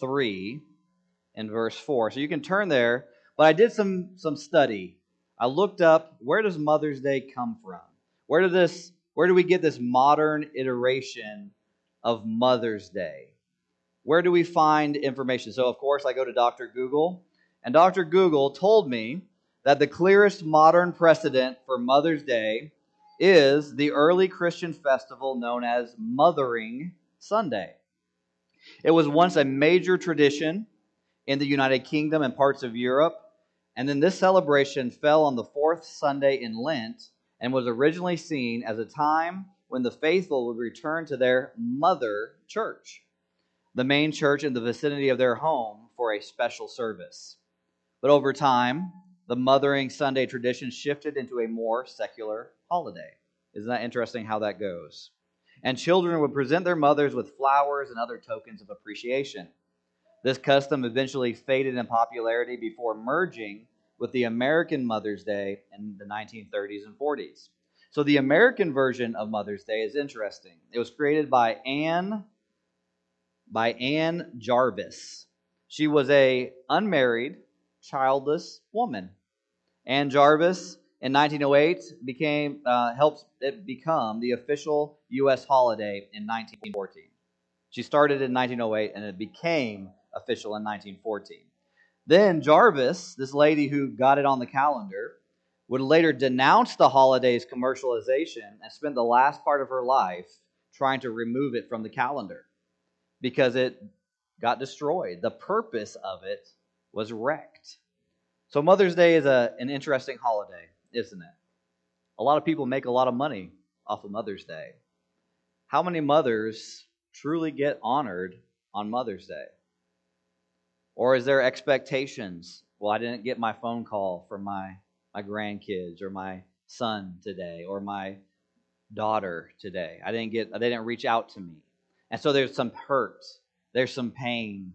3 and verse 4. So you can turn there, but I did some some study. I looked up where does Mother's Day come from? Where did this where do we get this modern iteration of Mother's Day? Where do we find information? So of course I go to Dr. Google, and Dr. Google told me that the clearest modern precedent for Mother's Day is the early Christian festival known as Mothering Sunday. It was once a major tradition in the United Kingdom and parts of Europe, and then this celebration fell on the fourth Sunday in Lent and was originally seen as a time when the faithful would return to their mother church, the main church in the vicinity of their home, for a special service. But over time, the Mothering Sunday tradition shifted into a more secular holiday. Isn't that interesting how that goes? And children would present their mothers with flowers and other tokens of appreciation. This custom eventually faded in popularity before merging with the American Mother's Day in the 1930s and 40s. So the American version of Mother's Day is interesting. It was created by Anne by Anne Jarvis. She was a unmarried, childless woman. Anne Jarvis in 1908 became uh, helped it become the official U.S. holiday in 1914. She started in 1908 and it became official in 1914. Then Jarvis, this lady who got it on the calendar, would later denounce the holiday's commercialization and spend the last part of her life trying to remove it from the calendar because it got destroyed. The purpose of it was wrecked. So Mother's Day is a, an interesting holiday, isn't it? A lot of people make a lot of money off of Mother's Day. How many mothers truly get honored on Mother's Day? Or is there expectations? Well, I didn't get my phone call from my, my grandkids or my son today or my daughter today. I didn't get they didn't reach out to me. And so there's some hurt. There's some pain.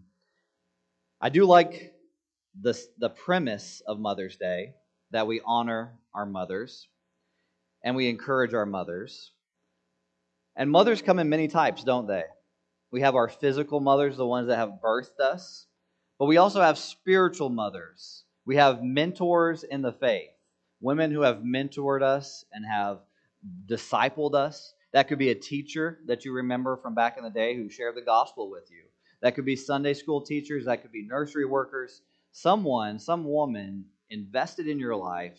I do like the, the premise of Mother's Day that we honor our mothers and we encourage our mothers. And mothers come in many types, don't they? We have our physical mothers, the ones that have birthed us, but we also have spiritual mothers. We have mentors in the faith, women who have mentored us and have discipled us. That could be a teacher that you remember from back in the day who shared the gospel with you. That could be Sunday school teachers, that could be nursery workers, someone, some woman invested in your life.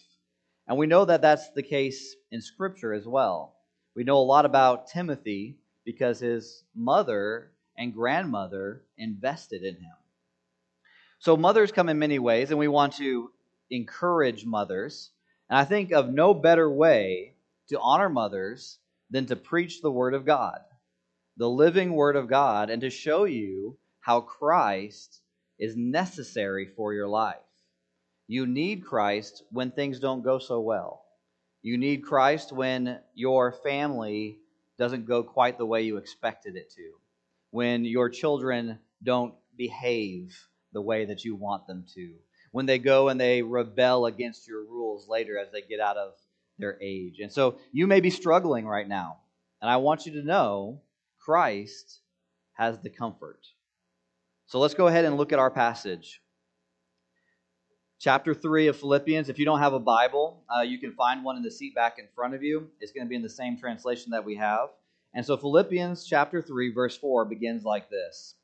And we know that that's the case in Scripture as well. We know a lot about Timothy because his mother and grandmother invested in him. So, mothers come in many ways, and we want to encourage mothers. And I think of no better way to honor mothers than to preach the Word of God, the living Word of God, and to show you how Christ is necessary for your life. You need Christ when things don't go so well. You need Christ when your family doesn't go quite the way you expected it to, when your children don't behave the way that you want them to, when they go and they rebel against your rules later as they get out of their age. And so you may be struggling right now, and I want you to know Christ has the comfort. So let's go ahead and look at our passage. Chapter 3 of Philippians. If you don't have a Bible, uh, you can find one in the seat back in front of you. It's going to be in the same translation that we have. And so Philippians chapter 3, verse 4 begins like this.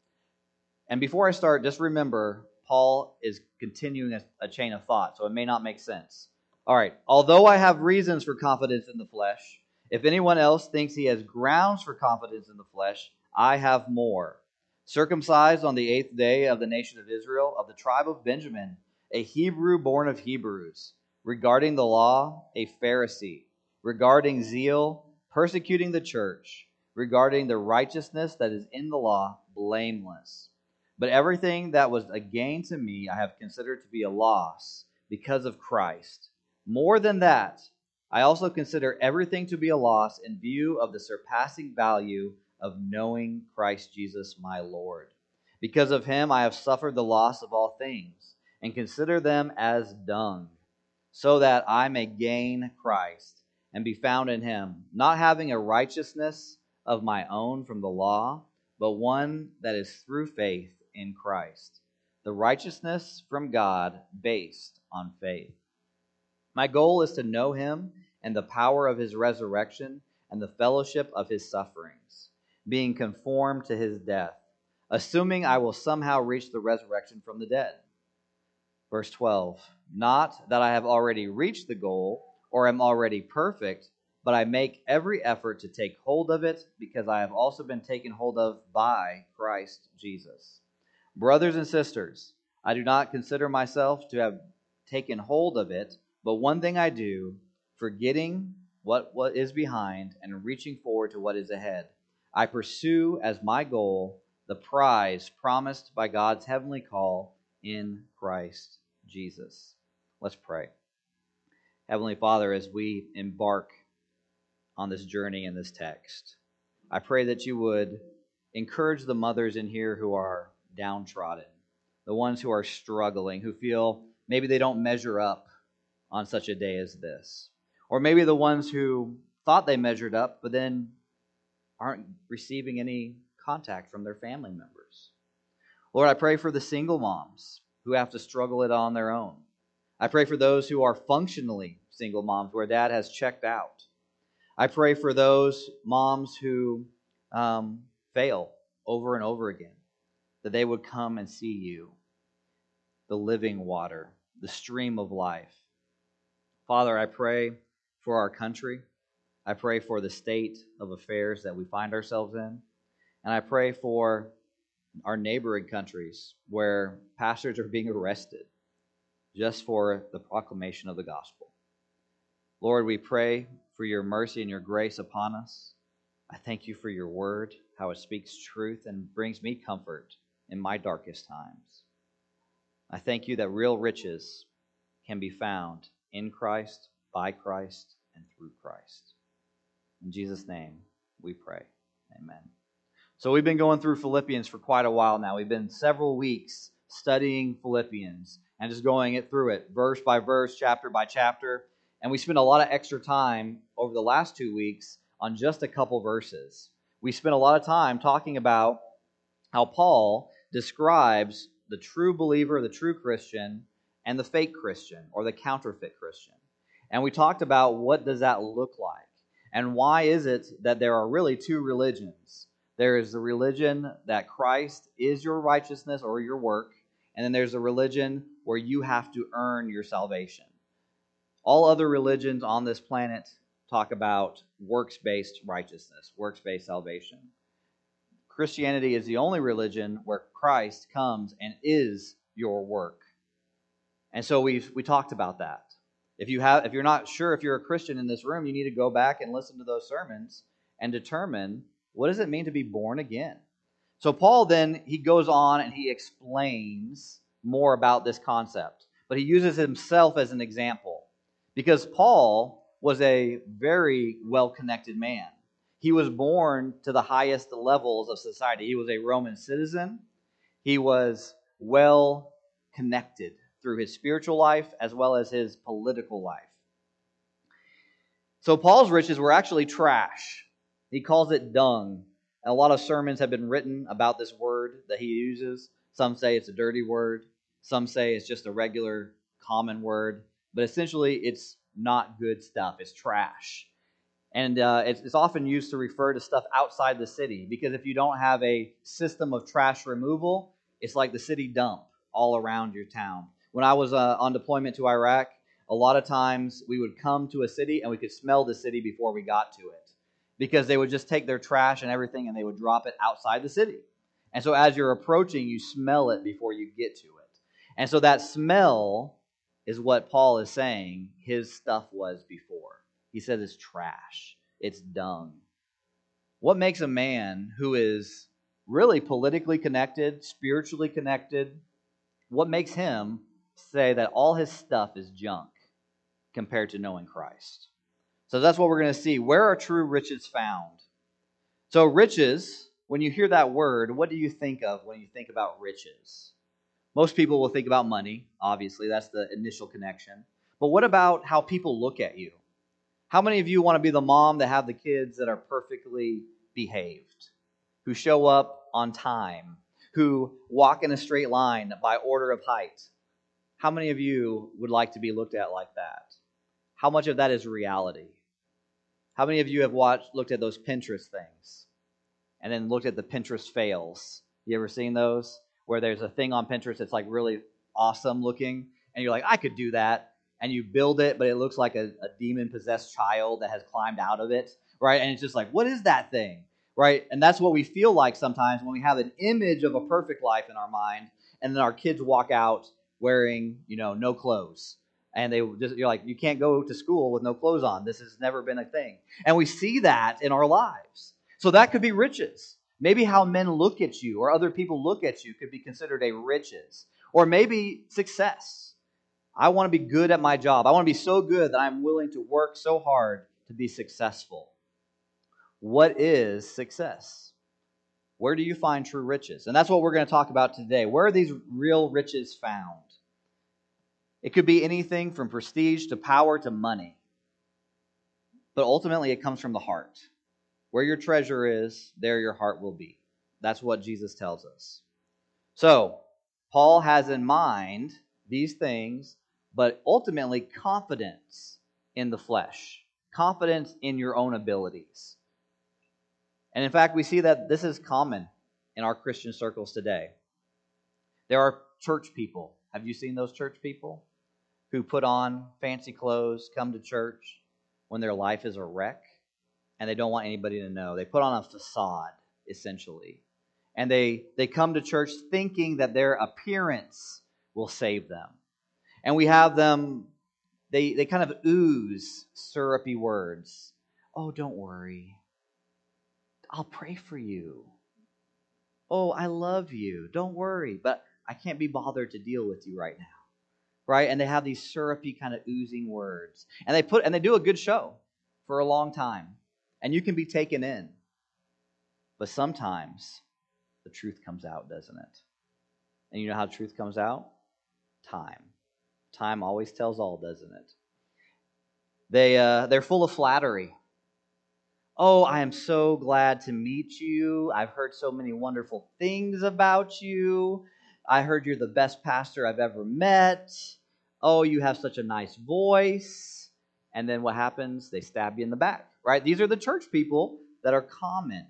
And before I start, just remember Paul is continuing a, a chain of thought, so it may not make sense. All right. Although I have reasons for confidence in the flesh, if anyone else thinks he has grounds for confidence in the flesh, I have more circumcised on the eighth day of the nation of Israel, of the tribe of Benjamin, a Hebrew born of Hebrews, regarding the law, a Pharisee, regarding zeal, persecuting the church, regarding the righteousness that is in the law, blameless. But everything that was a gain to me I have considered to be a loss because of Christ. More than that, I also consider everything to be a loss in view of the surpassing value of knowing Christ Jesus my Lord. Because of him I have suffered the loss of all things, and consider them as dung, so that I may gain Christ and be found in him, not having a righteousness of my own from the law, but one that is through faith in Christ, the righteousness from God based on faith. My goal is to know him and the power of his resurrection and the fellowship of his sufferings, being conformed to his death, assuming I will somehow reach the resurrection from the dead. Verse 12 Not that I have already reached the goal or am already perfect, but I make every effort to take hold of it because I have also been taken hold of by Christ Jesus. Brothers and sisters, I do not consider myself to have taken hold of it, but one thing I do, forgetting what, what is behind and reaching forward to what is ahead. I pursue as my goal the prize promised by God's heavenly call in Christ Jesus. Let's pray. Heavenly Father, as we embark on this journey in this text, I pray that you would encourage the mothers in here who are downtrodden, the ones who are struggling, who feel maybe they don't measure up on such a day as this. Or maybe the ones who thought they measured up, but then aren't receiving any contact from their family members. Lord, I pray for the single moms who have to struggle it on their own. I pray for those who are functionally single moms where dad has checked out. I pray for those moms who um, fail over and over again, that they would come and see you, the living water, the stream of life. Father, I pray for our country. I pray for the state of affairs that we find ourselves in. And I pray for our neighboring countries where pastors are being arrested just for the proclamation of the gospel. Lord, we pray for your mercy and your grace upon us. I thank you for your word, how it speaks truth and brings me comfort in my darkest times. I thank you that real riches can be found in Christ, by Christ, and through Christ. In Jesus' name we pray. Amen. So we've been going through Philippians for quite a while now. We've been several weeks studying Philippians and just going it through it, verse by verse, chapter by chapter. And we spent a lot of extra time over the last two weeks on just a couple verses. We spent a lot of time talking about how Paul describes the true believer, the true Christian, and the fake Christian or the counterfeit Christian. And we talked about what does that look like and why is it that there are really two religions? There is the religion that Christ is your righteousness or your work, and then there's a religion where you have to earn your salvation. All other religions on this planet talk about works based righteousness, works based salvation. Christianity is the only religion where Christ comes and is your work. And so we've we talked about that. If you have if you're not sure if you're a Christian in this room, you need to go back and listen to those sermons and determine what does it mean to be born again? So Paul then he goes on and he explains more about this concept, but he uses himself as an example because Paul was a very well-connected man. He was born to the highest levels of society. He was a Roman citizen. He was well connected through his spiritual life as well as his political life. So Paul's riches were actually trash. He calls it dung. And a lot of sermons have been written about this word that he uses. Some say it's a dirty word, some say it's just a regular common word, but essentially it's not good stuff, it's trash. And uh, it's, it's often used to refer to stuff outside the city because if you don't have a system of trash removal, it's like the city dump all around your town. When I was uh, on deployment to Iraq, a lot of times we would come to a city and we could smell the city before we got to it because they would just take their trash and everything and they would drop it outside the city. And so as you're approaching, you smell it before you get to it. And so that smell is what Paul is saying his stuff was before. He says it's trash, it's dung. What makes a man who is really politically connected, spiritually connected, what makes him say that all his stuff is junk compared to knowing Christ? So that's what we're going to see. Where are true riches found? So, riches, when you hear that word, what do you think of when you think about riches? Most people will think about money, obviously, that's the initial connection. But what about how people look at you? How many of you want to be the mom that have the kids that are perfectly behaved, who show up on time, who walk in a straight line by order of height. How many of you would like to be looked at like that? How much of that is reality? How many of you have watched looked at those Pinterest things and then looked at the Pinterest fails? You ever seen those? Where there's a thing on Pinterest that's like really awesome looking, and you're like, I could do that. And you build it, but it looks like a, a demon possessed child that has climbed out of it, right? And it's just like, what is that thing? Right? And that's what we feel like sometimes when we have an image of a perfect life in our mind, and then our kids walk out wearing, you know, no clothes. And they just, you're like, you can't go to school with no clothes on. This has never been a thing. And we see that in our lives. So that could be riches. Maybe how men look at you or other people look at you could be considered a riches. Or maybe success. I want to be good at my job. I want to be so good that I'm willing to work so hard to be successful. What is success? Where do you find true riches? And that's what we're going to talk about today. Where are these real riches found? It could be anything from prestige to power to money. But ultimately, it comes from the heart. Where your treasure is, there your heart will be. That's what Jesus tells us. So, Paul has in mind these things, but ultimately confidence in the flesh, confidence in your own abilities. And in fact, we see that this is common in our Christian circles today. There are church people. Have you seen those church people who put on fancy clothes, come to church when their life is a wreck, and they don't want anybody to know? They put on a facade, essentially and they, they come to church thinking that their appearance will save them. And we have them, they, they kind of ooze syrupy words. Oh, don't worry. I'll pray for you. Oh, I love you. Don't worry. But I can't be bothered to deal with you right now. Right? And they have these syrupy kind of oozing words. And they put and they do a good show for a long time. And you can be taken in. But sometimes the truth comes out, doesn't it? And you know how truth comes out? Time. Time always tells all, doesn't it? They, uh, they're full of flattery. Oh, I am so glad to meet you. I've heard so many wonderful things about you. I heard you're the best pastor I've ever met. Oh, you have such a nice voice. And then what happens? They stab you in the back, right? These are the church people that are common.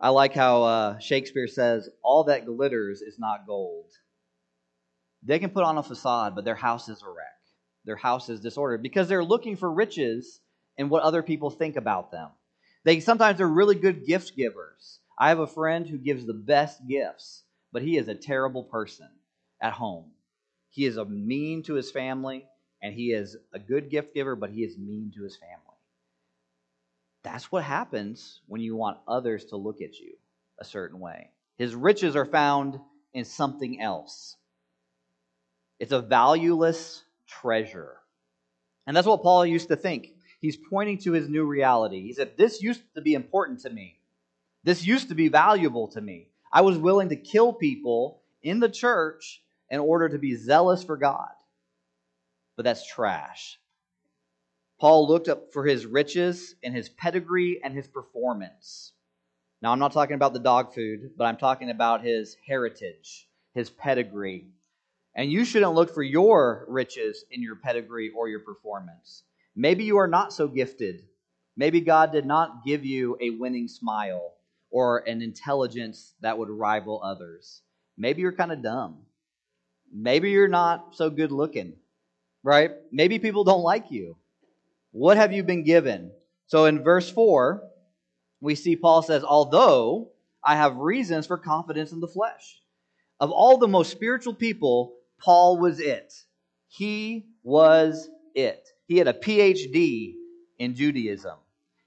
I like how uh, Shakespeare says, All that glitters is not gold. They can put on a facade, but their house is a wreck. Their house is disordered because they're looking for riches and what other people think about them. They sometimes they're really good gift givers. I have a friend who gives the best gifts, but he is a terrible person at home. He is a mean to his family, and he is a good gift giver, but he is mean to his family. That's what happens when you want others to look at you a certain way. His riches are found in something else. It's a valueless treasure. And that's what Paul used to think. He's pointing to his new reality. He said, This used to be important to me. This used to be valuable to me. I was willing to kill people in the church in order to be zealous for God. But that's trash. Paul looked up for his riches and his pedigree and his performance. Now, I'm not talking about the dog food, but I'm talking about his heritage, his pedigree. And you shouldn't look for your riches in your pedigree or your performance. Maybe you are not so gifted. Maybe God did not give you a winning smile or an intelligence that would rival others. Maybe you're kind of dumb. Maybe you're not so good looking, right? Maybe people don't like you. What have you been given? So in verse 4, we see Paul says, Although I have reasons for confidence in the flesh. Of all the most spiritual people, Paul was it. He was it. He had a PhD in Judaism.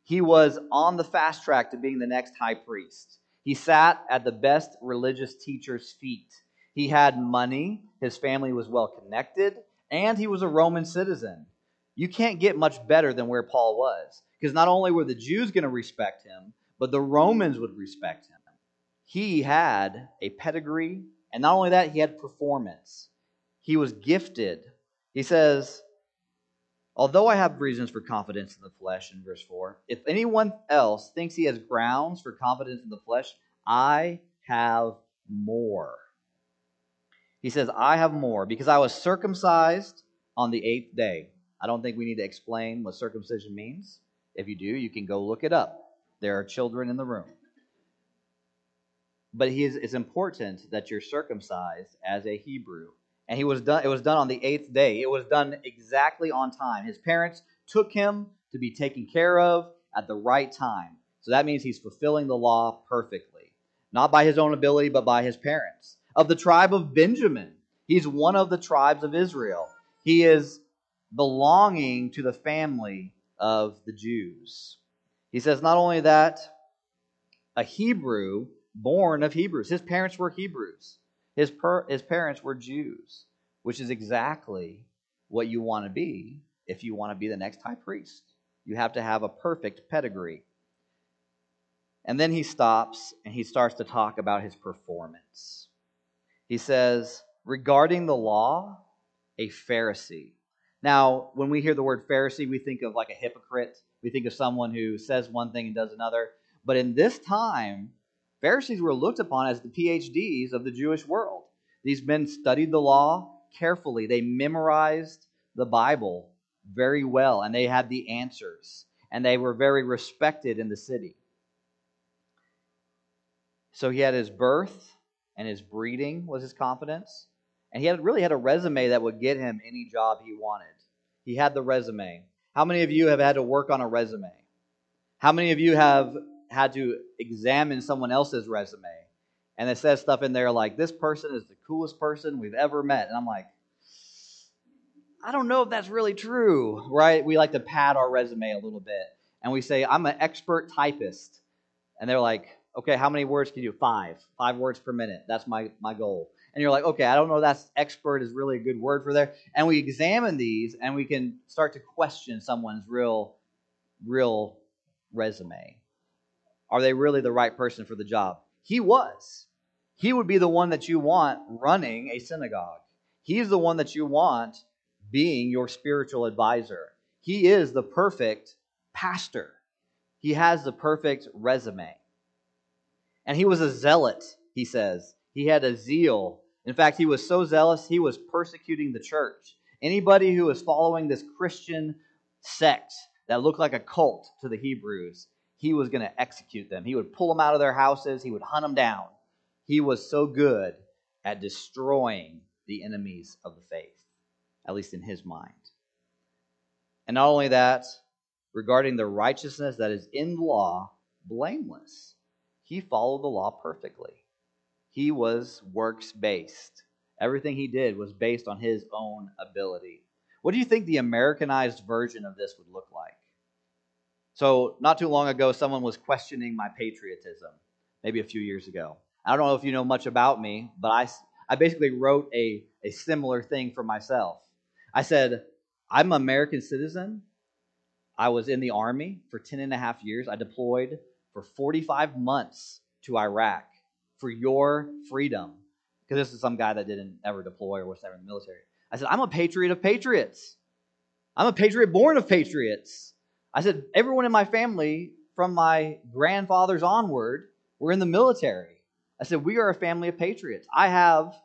He was on the fast track to being the next high priest. He sat at the best religious teacher's feet. He had money, his family was well connected, and he was a Roman citizen. You can't get much better than where Paul was. Because not only were the Jews going to respect him, but the Romans would respect him. He had a pedigree, and not only that, he had performance. He was gifted. He says, Although I have reasons for confidence in the flesh, in verse 4, if anyone else thinks he has grounds for confidence in the flesh, I have more. He says, I have more because I was circumcised on the eighth day. I don't think we need to explain what circumcision means. If you do, you can go look it up. There are children in the room. But is, it's important that you're circumcised as a Hebrew. And he was done, it was done on the eighth day. It was done exactly on time. His parents took him to be taken care of at the right time. So that means he's fulfilling the law perfectly, not by his own ability, but by his parents. Of the tribe of Benjamin, he's one of the tribes of Israel. He is belonging to the family of the Jews. He says not only that, a Hebrew born of Hebrews. His parents were Hebrews. His, per, his parents were Jews, which is exactly what you want to be if you want to be the next high priest. You have to have a perfect pedigree. And then he stops and he starts to talk about his performance. He says, regarding the law, a Pharisee. Now, when we hear the word Pharisee, we think of like a hypocrite. We think of someone who says one thing and does another. But in this time, Pharisees were looked upon as the PhDs of the Jewish world. These men studied the law carefully, they memorized the Bible very well, and they had the answers, and they were very respected in the city. So he had his birth and his breeding was his confidence. And he had really had a resume that would get him any job he wanted. He had the resume. How many of you have had to work on a resume? How many of you have had to examine someone else's resume? And it says stuff in there like, this person is the coolest person we've ever met. And I'm like, I don't know if that's really true, right? We like to pad our resume a little bit. And we say, I'm an expert typist. And they're like, okay, how many words can you do? Five. Five words per minute. That's my, my goal and you're like, okay, I don't know that's expert is really a good word for there. And we examine these and we can start to question someone's real, real resume. Are they really the right person for the job? He was. He would be the one that you want running a synagogue. He's the one that you want being your spiritual advisor. He is the perfect pastor. He has the perfect resume. And he was a zealot, he says. He had a zeal in fact, he was so zealous, he was persecuting the church. Anybody who was following this Christian sect that looked like a cult to the Hebrews, he was going to execute them. He would pull them out of their houses, he would hunt them down. He was so good at destroying the enemies of the faith, at least in his mind. And not only that, regarding the righteousness that is in the law, blameless. He followed the law perfectly. He was works based. Everything he did was based on his own ability. What do you think the Americanized version of this would look like? So, not too long ago, someone was questioning my patriotism, maybe a few years ago. I don't know if you know much about me, but I, I basically wrote a, a similar thing for myself. I said, I'm an American citizen. I was in the Army for 10 and a half years. I deployed for 45 months to Iraq for your freedom. Because this is some guy that didn't ever deploy or was never in the military. I said, I'm a patriot of patriots. I'm a patriot born of patriots. I said, everyone in my family, from my grandfathers onward, were in the military. I said, we are a family of patriots. I have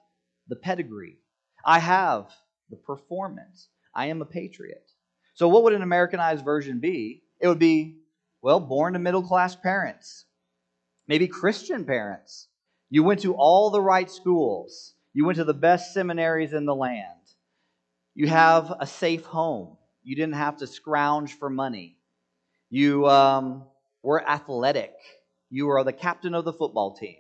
the pedigree, I have the performance. I am a patriot. So, what would an Americanized version be? It would be, well, born to middle class parents, maybe Christian parents, you went to all the right schools. You went to the best seminaries in the land. You have a safe home. You didn't have to scrounge for money. You um, were athletic. You were the captain of the football team.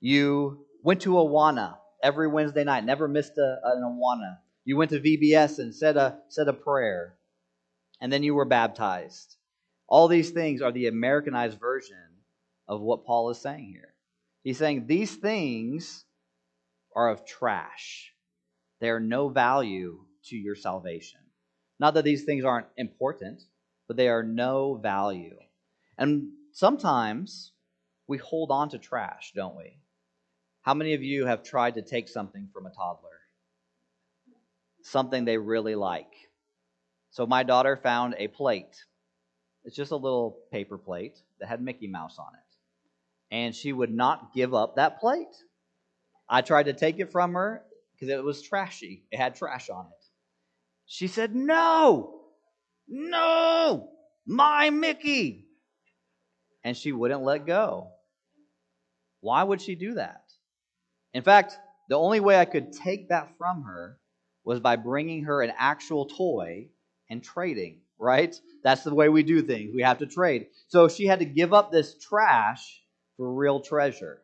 You went to Awana every Wednesday night, never missed a, an Awana. You went to VBS and said a, said a prayer. And then you were baptized. All these things are the Americanized version of what Paul is saying here. He's saying these things are of trash. They are no value to your salvation. Not that these things aren't important, but they are no value. And sometimes we hold on to trash, don't we? How many of you have tried to take something from a toddler? Something they really like. So my daughter found a plate. It's just a little paper plate that had Mickey Mouse on it and she would not give up that plate. I tried to take it from her because it was trashy, it had trash on it. She said, No, no, my Mickey. And she wouldn't let go. Why would she do that? In fact, the only way I could take that from her was by bringing her an actual toy and trading, right? That's the way we do things. We have to trade. So she had to give up this trash for real treasure.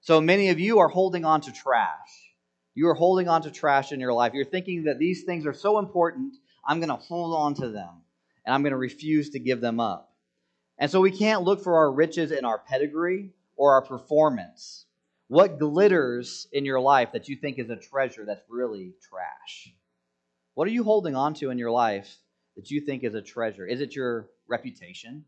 So many of you are holding on to trash. You are holding on to trash in your life. You're thinking that these things are so important, I'm going to hold on to them and I'm going to refuse to give them up. And so we can't look for our riches in our pedigree or our performance. What glitters in your life that you think is a treasure that's really trash? What are you holding on to in your life that you think is a treasure? Is it your reputation?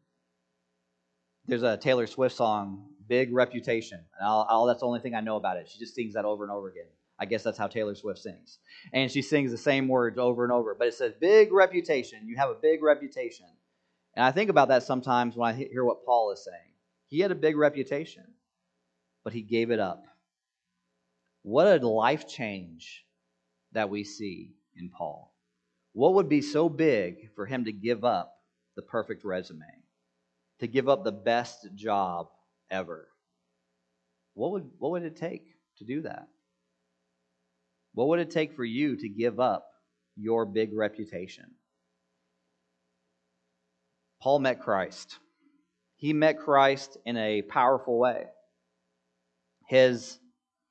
There's a Taylor Swift song, Big Reputation. And that's the only thing I know about it. She just sings that over and over again. I guess that's how Taylor Swift sings. And she sings the same words over and over. But it says, Big reputation. You have a big reputation. And I think about that sometimes when I hear what Paul is saying. He had a big reputation, but he gave it up. What a life change that we see in Paul. What would be so big for him to give up the perfect resume, to give up the best job ever? What would, what would it take to do that? What would it take for you to give up your big reputation? Paul met Christ. He met Christ in a powerful way. His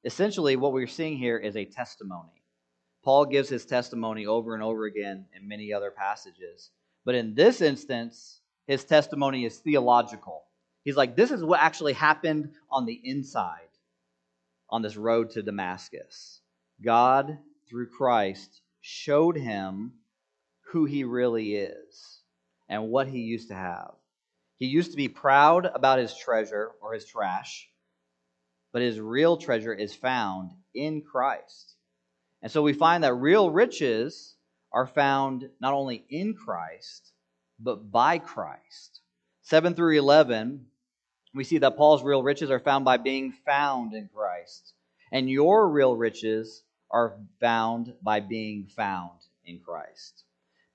essentially what we're seeing here is a testimony. Paul gives his testimony over and over again in many other passages. But in this instance, his testimony is theological. He's like, this is what actually happened on the inside on this road to Damascus. God, through Christ, showed him who he really is and what he used to have. He used to be proud about his treasure or his trash, but his real treasure is found in Christ. And so we find that real riches are found not only in Christ, but by Christ. 7 through 11, we see that Paul's real riches are found by being found in Christ. And your real riches are found by being found in Christ.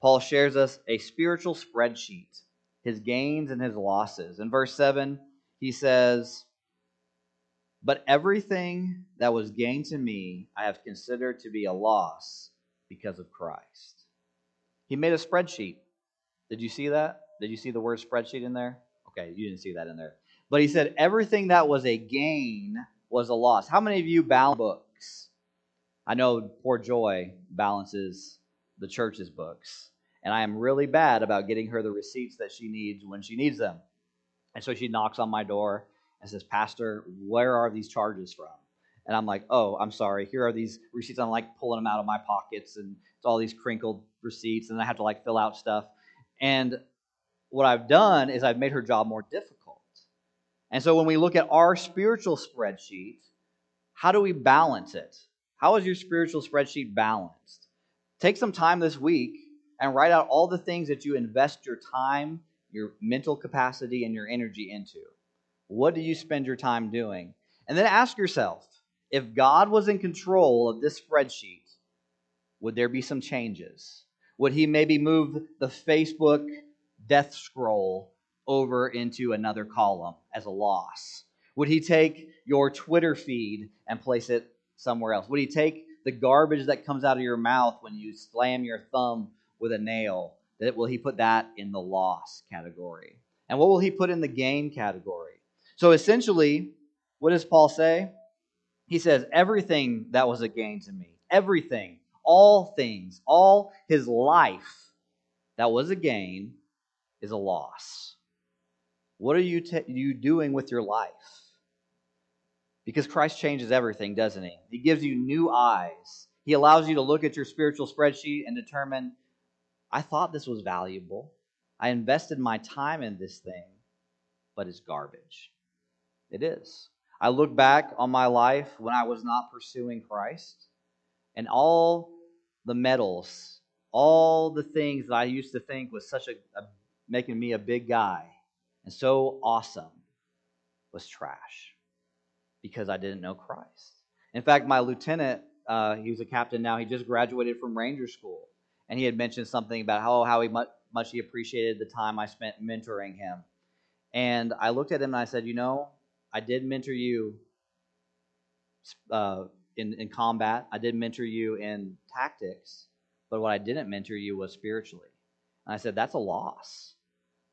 Paul shares us a spiritual spreadsheet, his gains and his losses. In verse 7, he says, But everything that was gained to me, I have considered to be a loss because of Christ. He made a spreadsheet. Did you see that? Did you see the word spreadsheet in there? Okay, you didn't see that in there. But he said everything that was a gain was a loss. How many of you balance books? I know poor Joy balances the church's books, and I am really bad about getting her the receipts that she needs when she needs them. And so she knocks on my door and says, Pastor, where are these charges from? And I'm like, oh, I'm sorry. Here are these receipts. I'm like pulling them out of my pockets, and it's all these crinkled receipts, and I have to like fill out stuff. And what I've done is I've made her job more difficult. And so when we look at our spiritual spreadsheet, how do we balance it? How is your spiritual spreadsheet balanced? Take some time this week and write out all the things that you invest your time, your mental capacity, and your energy into. What do you spend your time doing? And then ask yourself if God was in control of this spreadsheet, would there be some changes? Would he maybe move the Facebook death scroll over into another column as a loss? Would he take your Twitter feed and place it somewhere else? Would he take the garbage that comes out of your mouth when you slam your thumb with a nail? That will he put that in the loss category? And what will he put in the gain category? So essentially, what does Paul say? He says, Everything that was a gain to me, everything, all things, all his life that was a gain is a loss. What are you, t- you doing with your life? Because Christ changes everything, doesn't he? He gives you new eyes. He allows you to look at your spiritual spreadsheet and determine, I thought this was valuable. I invested my time in this thing, but it's garbage. It is. I look back on my life when I was not pursuing Christ, and all the medals, all the things that I used to think was such a, a making me a big guy and so awesome was trash because I didn't know Christ. In fact, my lieutenant, uh, he was a captain now, he just graduated from Ranger School. And he had mentioned something about how, how he much, he appreciated the time I spent mentoring him. And I looked at him and I said, You know, I did mentor you uh, in, in combat, I did mentor you in tactics, but what I didn't mentor you was spiritually. And I said, That's a loss.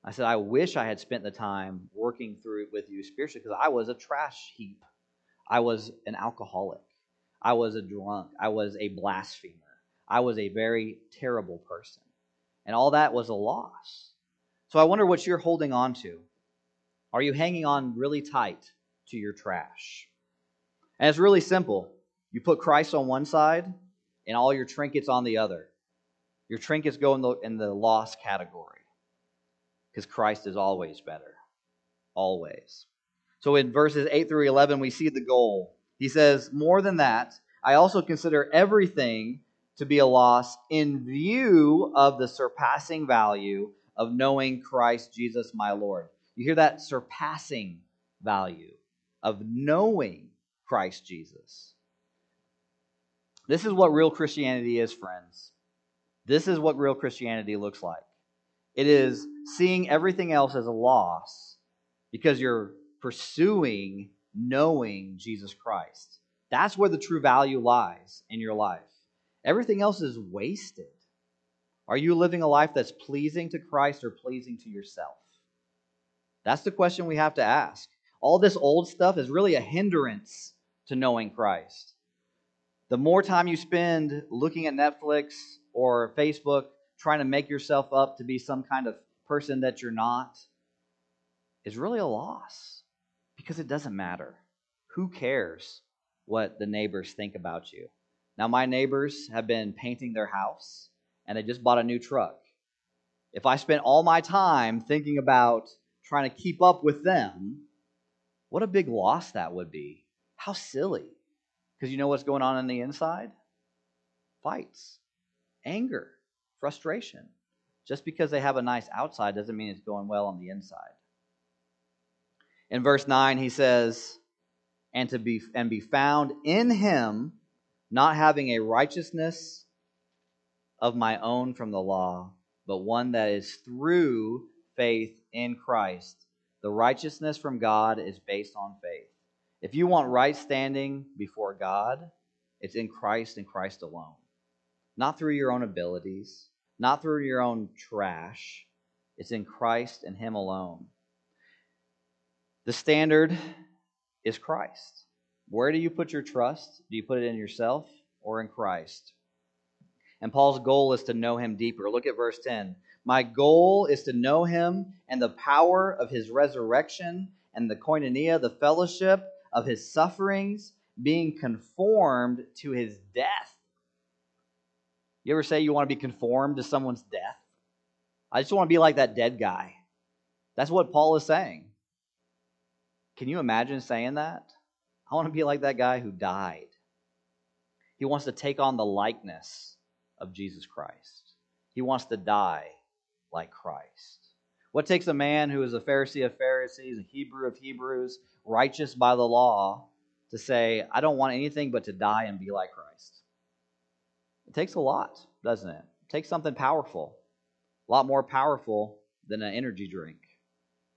I said, I wish I had spent the time working through it with you spiritually because I was a trash heap. I was an alcoholic. I was a drunk. I was a blasphemer. I was a very terrible person. And all that was a loss. So I wonder what you're holding on to. Are you hanging on really tight to your trash? And it's really simple. You put Christ on one side and all your trinkets on the other. Your trinkets go in the, in the loss category because Christ is always better. Always. So in verses 8 through 11, we see the goal. He says, More than that, I also consider everything to be a loss in view of the surpassing value of knowing Christ Jesus my Lord. You hear that surpassing value of knowing Christ Jesus. This is what real Christianity is, friends. This is what real Christianity looks like. It is seeing everything else as a loss because you're pursuing knowing Jesus Christ. That's where the true value lies in your life. Everything else is wasted. Are you living a life that's pleasing to Christ or pleasing to yourself? That's the question we have to ask. All this old stuff is really a hindrance to knowing Christ. The more time you spend looking at Netflix or Facebook, trying to make yourself up to be some kind of person that you're not is really a loss because it doesn't matter. Who cares what the neighbors think about you? Now, my neighbors have been painting their house and they just bought a new truck. If I spent all my time thinking about trying to keep up with them, what a big loss that would be. How silly. Because you know what's going on in the inside? Fights, anger, frustration. Just because they have a nice outside doesn't mean it's going well on the inside. In verse 9, he says, and to be and be found in him, not having a righteousness of my own from the law, but one that is through faith in Christ. The righteousness from God is based on faith. If you want right standing before God, it's in Christ and Christ alone. Not through your own abilities, not through your own trash. It's in Christ and Him alone. The standard is Christ. Where do you put your trust? Do you put it in yourself or in Christ? And Paul's goal is to know him deeper. Look at verse 10. My goal is to know him and the power of his resurrection and the koinonia, the fellowship of his sufferings, being conformed to his death. You ever say you want to be conformed to someone's death? I just want to be like that dead guy. That's what Paul is saying. Can you imagine saying that? I want to be like that guy who died. He wants to take on the likeness of Jesus Christ. He wants to die like Christ. What takes a man who is a Pharisee of Pharisees, a Hebrew of Hebrews, righteous by the law, to say, I don't want anything but to die and be like Christ? It takes a lot, doesn't it? It takes something powerful, a lot more powerful than an energy drink,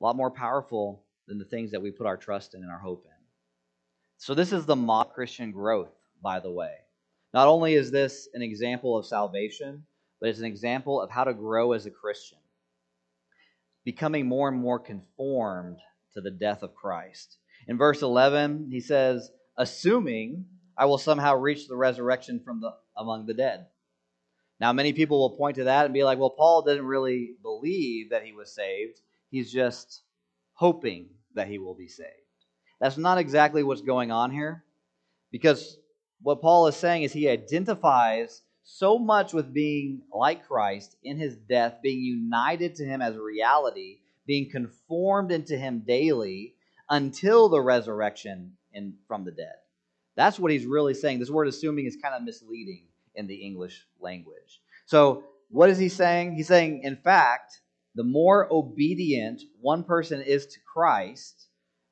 a lot more powerful than the things that we put our trust in and our hope in. So, this is the mock Christian growth, by the way. Not only is this an example of salvation, but it's an example of how to grow as a Christian, becoming more and more conformed to the death of Christ. In verse 11, he says, Assuming I will somehow reach the resurrection from the among the dead. Now, many people will point to that and be like, well, Paul didn't really believe that he was saved. He's just hoping that he will be saved. That's not exactly what's going on here because what Paul is saying is he identifies so much with being like Christ in his death, being united to him as a reality, being conformed into him daily until the resurrection in, from the dead. That's what he's really saying. This word assuming is kind of misleading in the English language. So, what is he saying? He's saying, in fact, the more obedient one person is to Christ,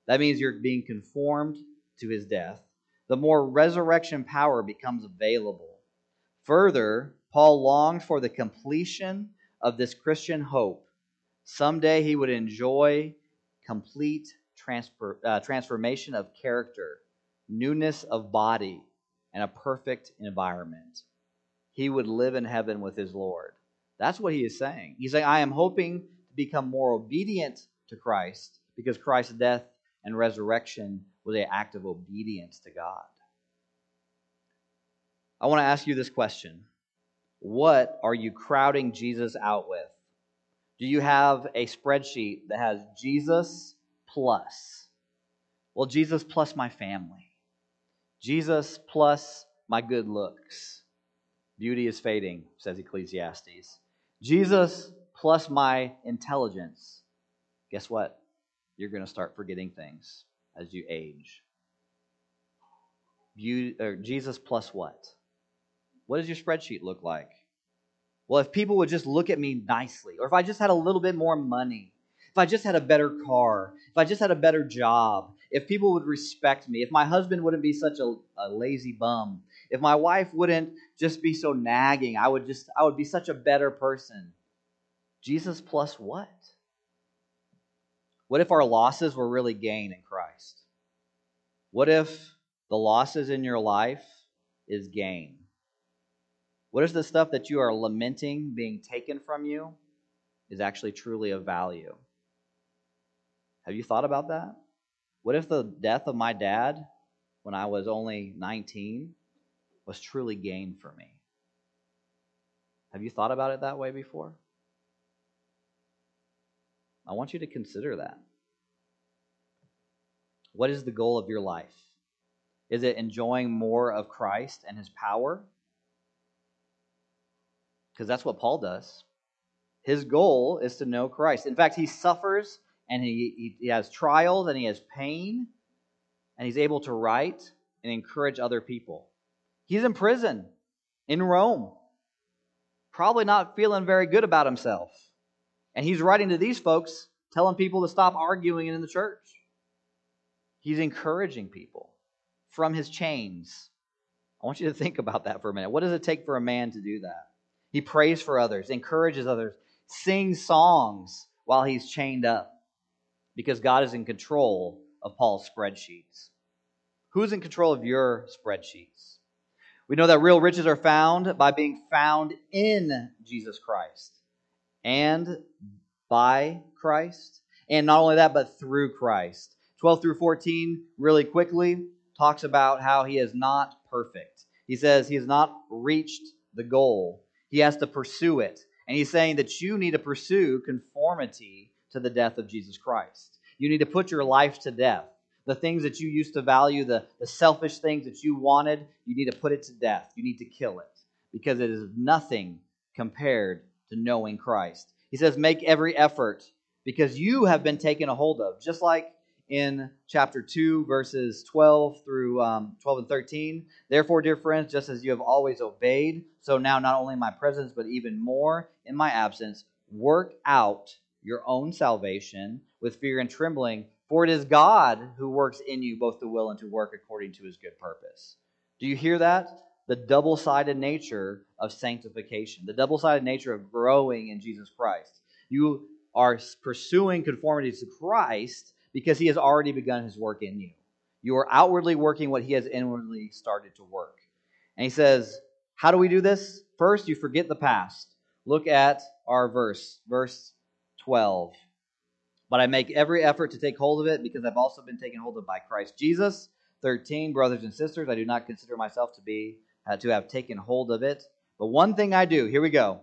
That means you're being conformed to his death. The more resurrection power becomes available. Further, Paul longed for the completion of this Christian hope. Someday he would enjoy complete transfer, uh, transformation of character, newness of body, and a perfect environment. He would live in heaven with his Lord. That's what he is saying. He's saying, I am hoping to become more obedient to Christ because Christ's death and resurrection was an act of obedience to God. I want to ask you this question What are you crowding Jesus out with? Do you have a spreadsheet that has Jesus plus? Well, Jesus plus my family. Jesus plus my good looks. Beauty is fading, says Ecclesiastes. Jesus plus my intelligence. Guess what? You're going to start forgetting things as you age. Or Jesus plus what? What does your spreadsheet look like? Well, if people would just look at me nicely, or if I just had a little bit more money, if I just had a better car, if I just had a better job, if people would respect me, if my husband wouldn't be such a, a, lazy bum, if my wife wouldn't just be so nagging, I would just I would be such a better person. Jesus plus what? What if our losses were really gain in Christ? What if the losses in your life is gain? What is the stuff that you are lamenting being taken from you is actually truly of value? Have you thought about that? What if the death of my dad when I was only 19 was truly gain for me? Have you thought about it that way before? I want you to consider that. What is the goal of your life? Is it enjoying more of Christ and his power? Because that's what Paul does. His goal is to know Christ. In fact, he suffers and he, he, has trials and he has pain, and he's able to write and encourage other people. He's in prison in Rome, probably not feeling very good about himself. And he's writing to these folks, telling people to stop arguing in the church. He's encouraging people from his chains. I want you to think about that for a minute. What does it take for a man to do that? He prays for others, encourages others, sings songs while he's chained up because God is in control of Paul's spreadsheets. Who's in control of your spreadsheets? We know that real riches are found by being found in Jesus Christ and by Christ. And not only that, but through Christ. 12 through 14, really quickly, talks about how he is not perfect. He says he has not reached the goal, he has to pursue it. And he's saying that you need to pursue conformity to the death of Jesus Christ. You need to put your life to death. The things that you used to value, the, the selfish things that you wanted, you need to put it to death. You need to kill it because it is nothing compared to knowing Christ. He says, Make every effort because you have been taken a hold of. Just like in chapter 2, verses 12 through um, 12 and 13. Therefore, dear friends, just as you have always obeyed, so now not only in my presence, but even more in my absence, work out your own salvation with fear and trembling, for it is God who works in you both to will and to work according to his good purpose. Do you hear that? The double sided nature of sanctification, the double sided nature of growing in Jesus Christ. You are pursuing conformity to Christ because he has already begun his work in you. You are outwardly working what he has inwardly started to work. And he says, How do we do this? First, you forget the past. Look at our verse, verse 12. But I make every effort to take hold of it because I've also been taken hold of by Christ Jesus. 13, brothers and sisters, I do not consider myself to be uh, to have taken hold of it. But one thing I do, here we go,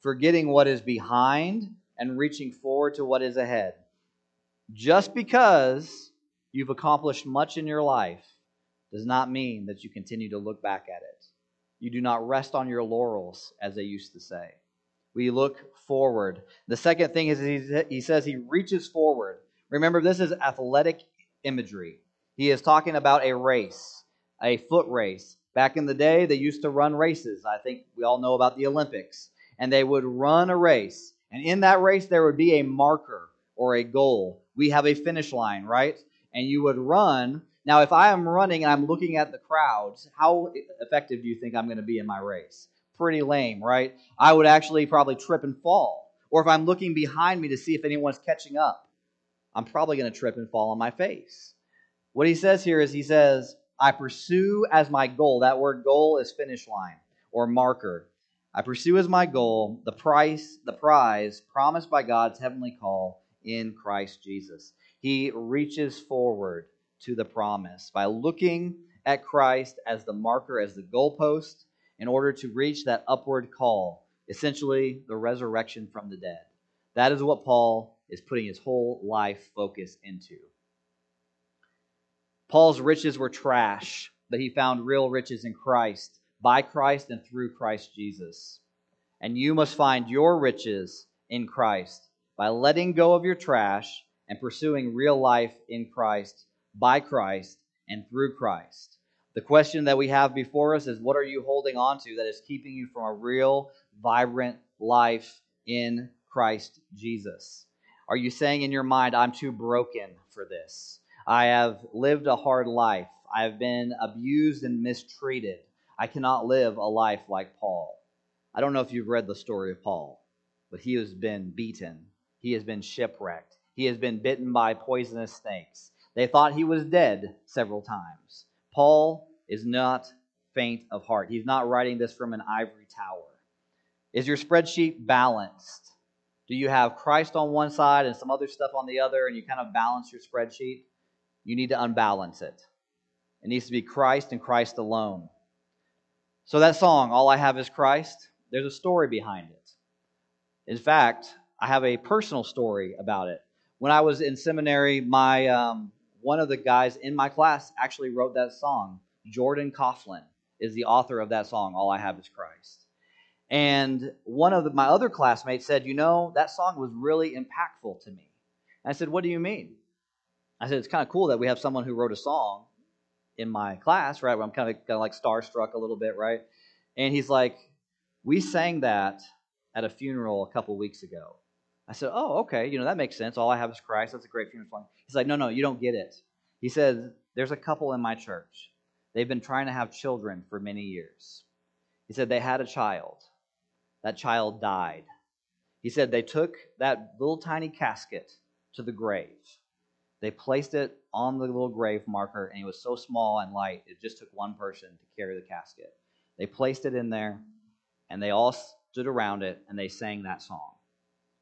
forgetting what is behind and reaching forward to what is ahead. Just because you've accomplished much in your life does not mean that you continue to look back at it. You do not rest on your laurels, as they used to say. We look forward. The second thing is he says he reaches forward. Remember, this is athletic imagery. He is talking about a race, a foot race. Back in the day, they used to run races. I think we all know about the Olympics. And they would run a race. And in that race, there would be a marker or a goal. We have a finish line, right? and you would run. Now, if I am running and I'm looking at the crowds, how effective do you think I'm going to be in my race? Pretty lame, right? I would actually probably trip and fall. Or if I'm looking behind me to see if anyone's catching up, I'm probably going to trip and fall on my face. What he says here is he says, I pursue as my goal. That word goal is finish line or marker. I pursue as my goal the price, the prize promised by God's heavenly call in Christ Jesus. He reaches forward to the promise by looking at Christ as the marker, as the goalpost, in order to reach that upward call, essentially the resurrection from the dead. That is what Paul is putting his whole life focus into. Paul's riches were trash, but he found real riches in Christ, by Christ and through Christ Jesus. And you must find your riches in Christ by letting go of your trash and pursuing real life in Christ, by Christ, and through Christ. The question that we have before us is what are you holding on to that is keeping you from a real, vibrant life in Christ Jesus? Are you saying in your mind, I'm too broken for this? I have lived a hard life. I have been abused and mistreated. I cannot live a life like Paul. I don't know if you've read the story of Paul, but he has been beaten. He has been shipwrecked. He has been bitten by poisonous snakes. They thought he was dead several times. Paul is not faint of heart. He's not writing this from an ivory tower. Is your spreadsheet balanced? Do you have Christ on one side and some other stuff on the other, and you kind of balance your spreadsheet? you need to unbalance it. It needs to be Christ and Christ alone. So, that song, All I Have is Christ, there's a story behind it. In fact, I have a personal story about it. When I was in seminary, my um, one of the guys in my class actually wrote that song. Jordan Kauflin is the author of that song, All I Have is Christ. And one of the, my other classmates said, You know, that song was really impactful to me. And I said, What do you mean? I said, it's kind of cool that we have someone who wrote a song in my class, right? Where I'm kind of, kind of like starstruck a little bit, right? And he's like, we sang that at a funeral a couple weeks ago. I said, oh, okay, you know, that makes sense. All I have is Christ. That's a great funeral song. He's like, no, no, you don't get it. He said, there's a couple in my church. They've been trying to have children for many years. He said they had a child. That child died. He said they took that little tiny casket to the grave. They placed it on the little grave marker, and it was so small and light, it just took one person to carry the casket. They placed it in there, and they all stood around it, and they sang that song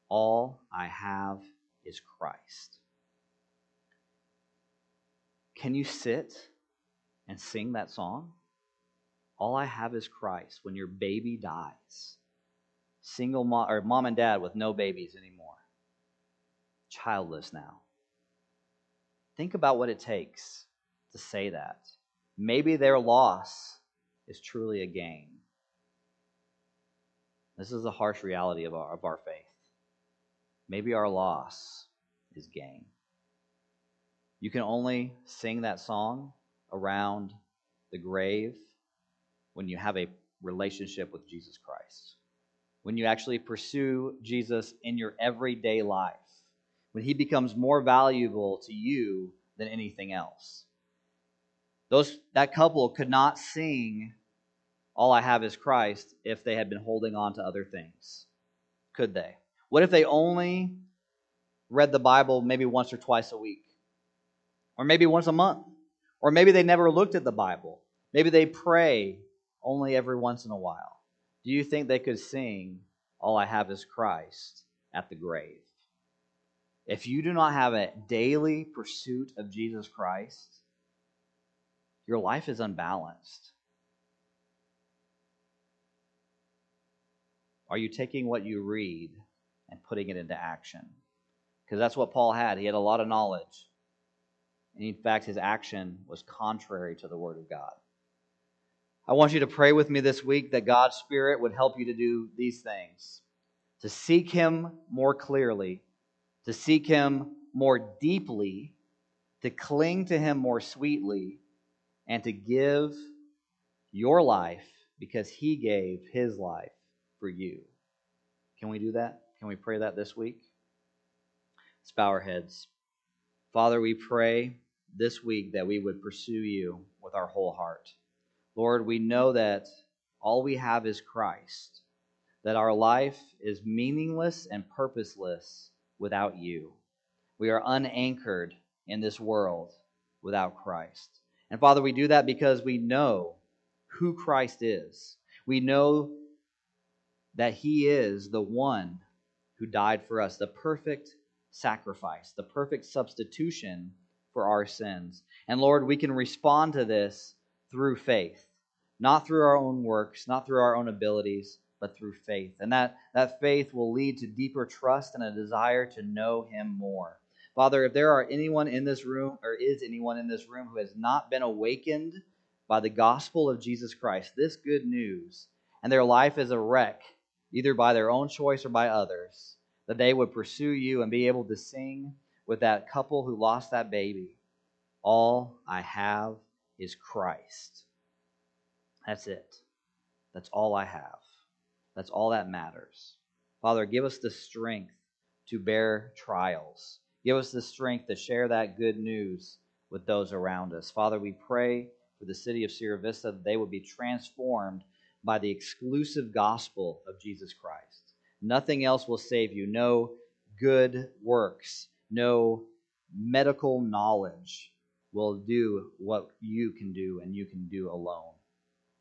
All I have is Christ. Can you sit and sing that song? All I have is Christ when your baby dies. Single mom or mom and dad with no babies anymore. Childless now. Think about what it takes to say that. Maybe their loss is truly a gain. This is the harsh reality of our, of our faith. Maybe our loss is gain. You can only sing that song around the grave when you have a relationship with Jesus Christ. When you actually pursue Jesus in your everyday life when he becomes more valuable to you than anything else. Those, that couple could not sing All I Have is Christ if they had been holding on to other things. Could they? What if they only read the Bible maybe once or twice a week? Or maybe once a month? Or maybe they never looked at the Bible. Maybe they pray only every once in a while. Do you think they could sing All I Have is Christ at the grave? If you do not have a daily pursuit of Jesus Christ, your life is unbalanced. Are you taking what you read and putting it into action? Because that's what Paul had. He had a lot of knowledge. And in fact, his action was contrary to the Word of God. I want you to pray with me this week that God's Spirit would help you to do these things to seek Him more clearly to seek Him more deeply, to cling to Him more sweetly, and to give your life because He gave His life for you. Can we do that? Can we pray that this week? Let's bow our heads. Father, we pray this week that we would pursue you with our whole heart. Lord, we know that all we have is Christ, that our life is meaningless and purposeless without you. We are unanchored in this world without Christ. And Father, we do that because we know who Christ is. We know that He is the one who died for us, the perfect sacrifice, the perfect substitution for our sins. And Lord, we can respond to this through faith, not through our own works, not through our own abilities, but through faith. And that, that faith will lead to deeper trust and a desire to know Him more. Father, if there are anyone in this room, or is anyone in this room who has not been awakened by the gospel of Jesus Christ, this good news, and their life is a wreck, either by their own choice or by others, that they would pursue you and be able to sing with that couple who lost that baby All I have is Christ. That's it. That's all I have. That's all that matters. Father, give us the strength to bear trials. Give us the strength to share that good news with those around us. Father, we pray for the city of Sierra Vista that they would be transformed by the exclusive gospel of Jesus Christ. Nothing else will save you. No good works, no medical knowledge will do what you can do and you can do alone.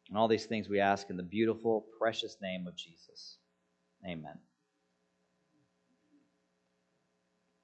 And all these things we ask in the beautiful, precious name of Jesus. Amen.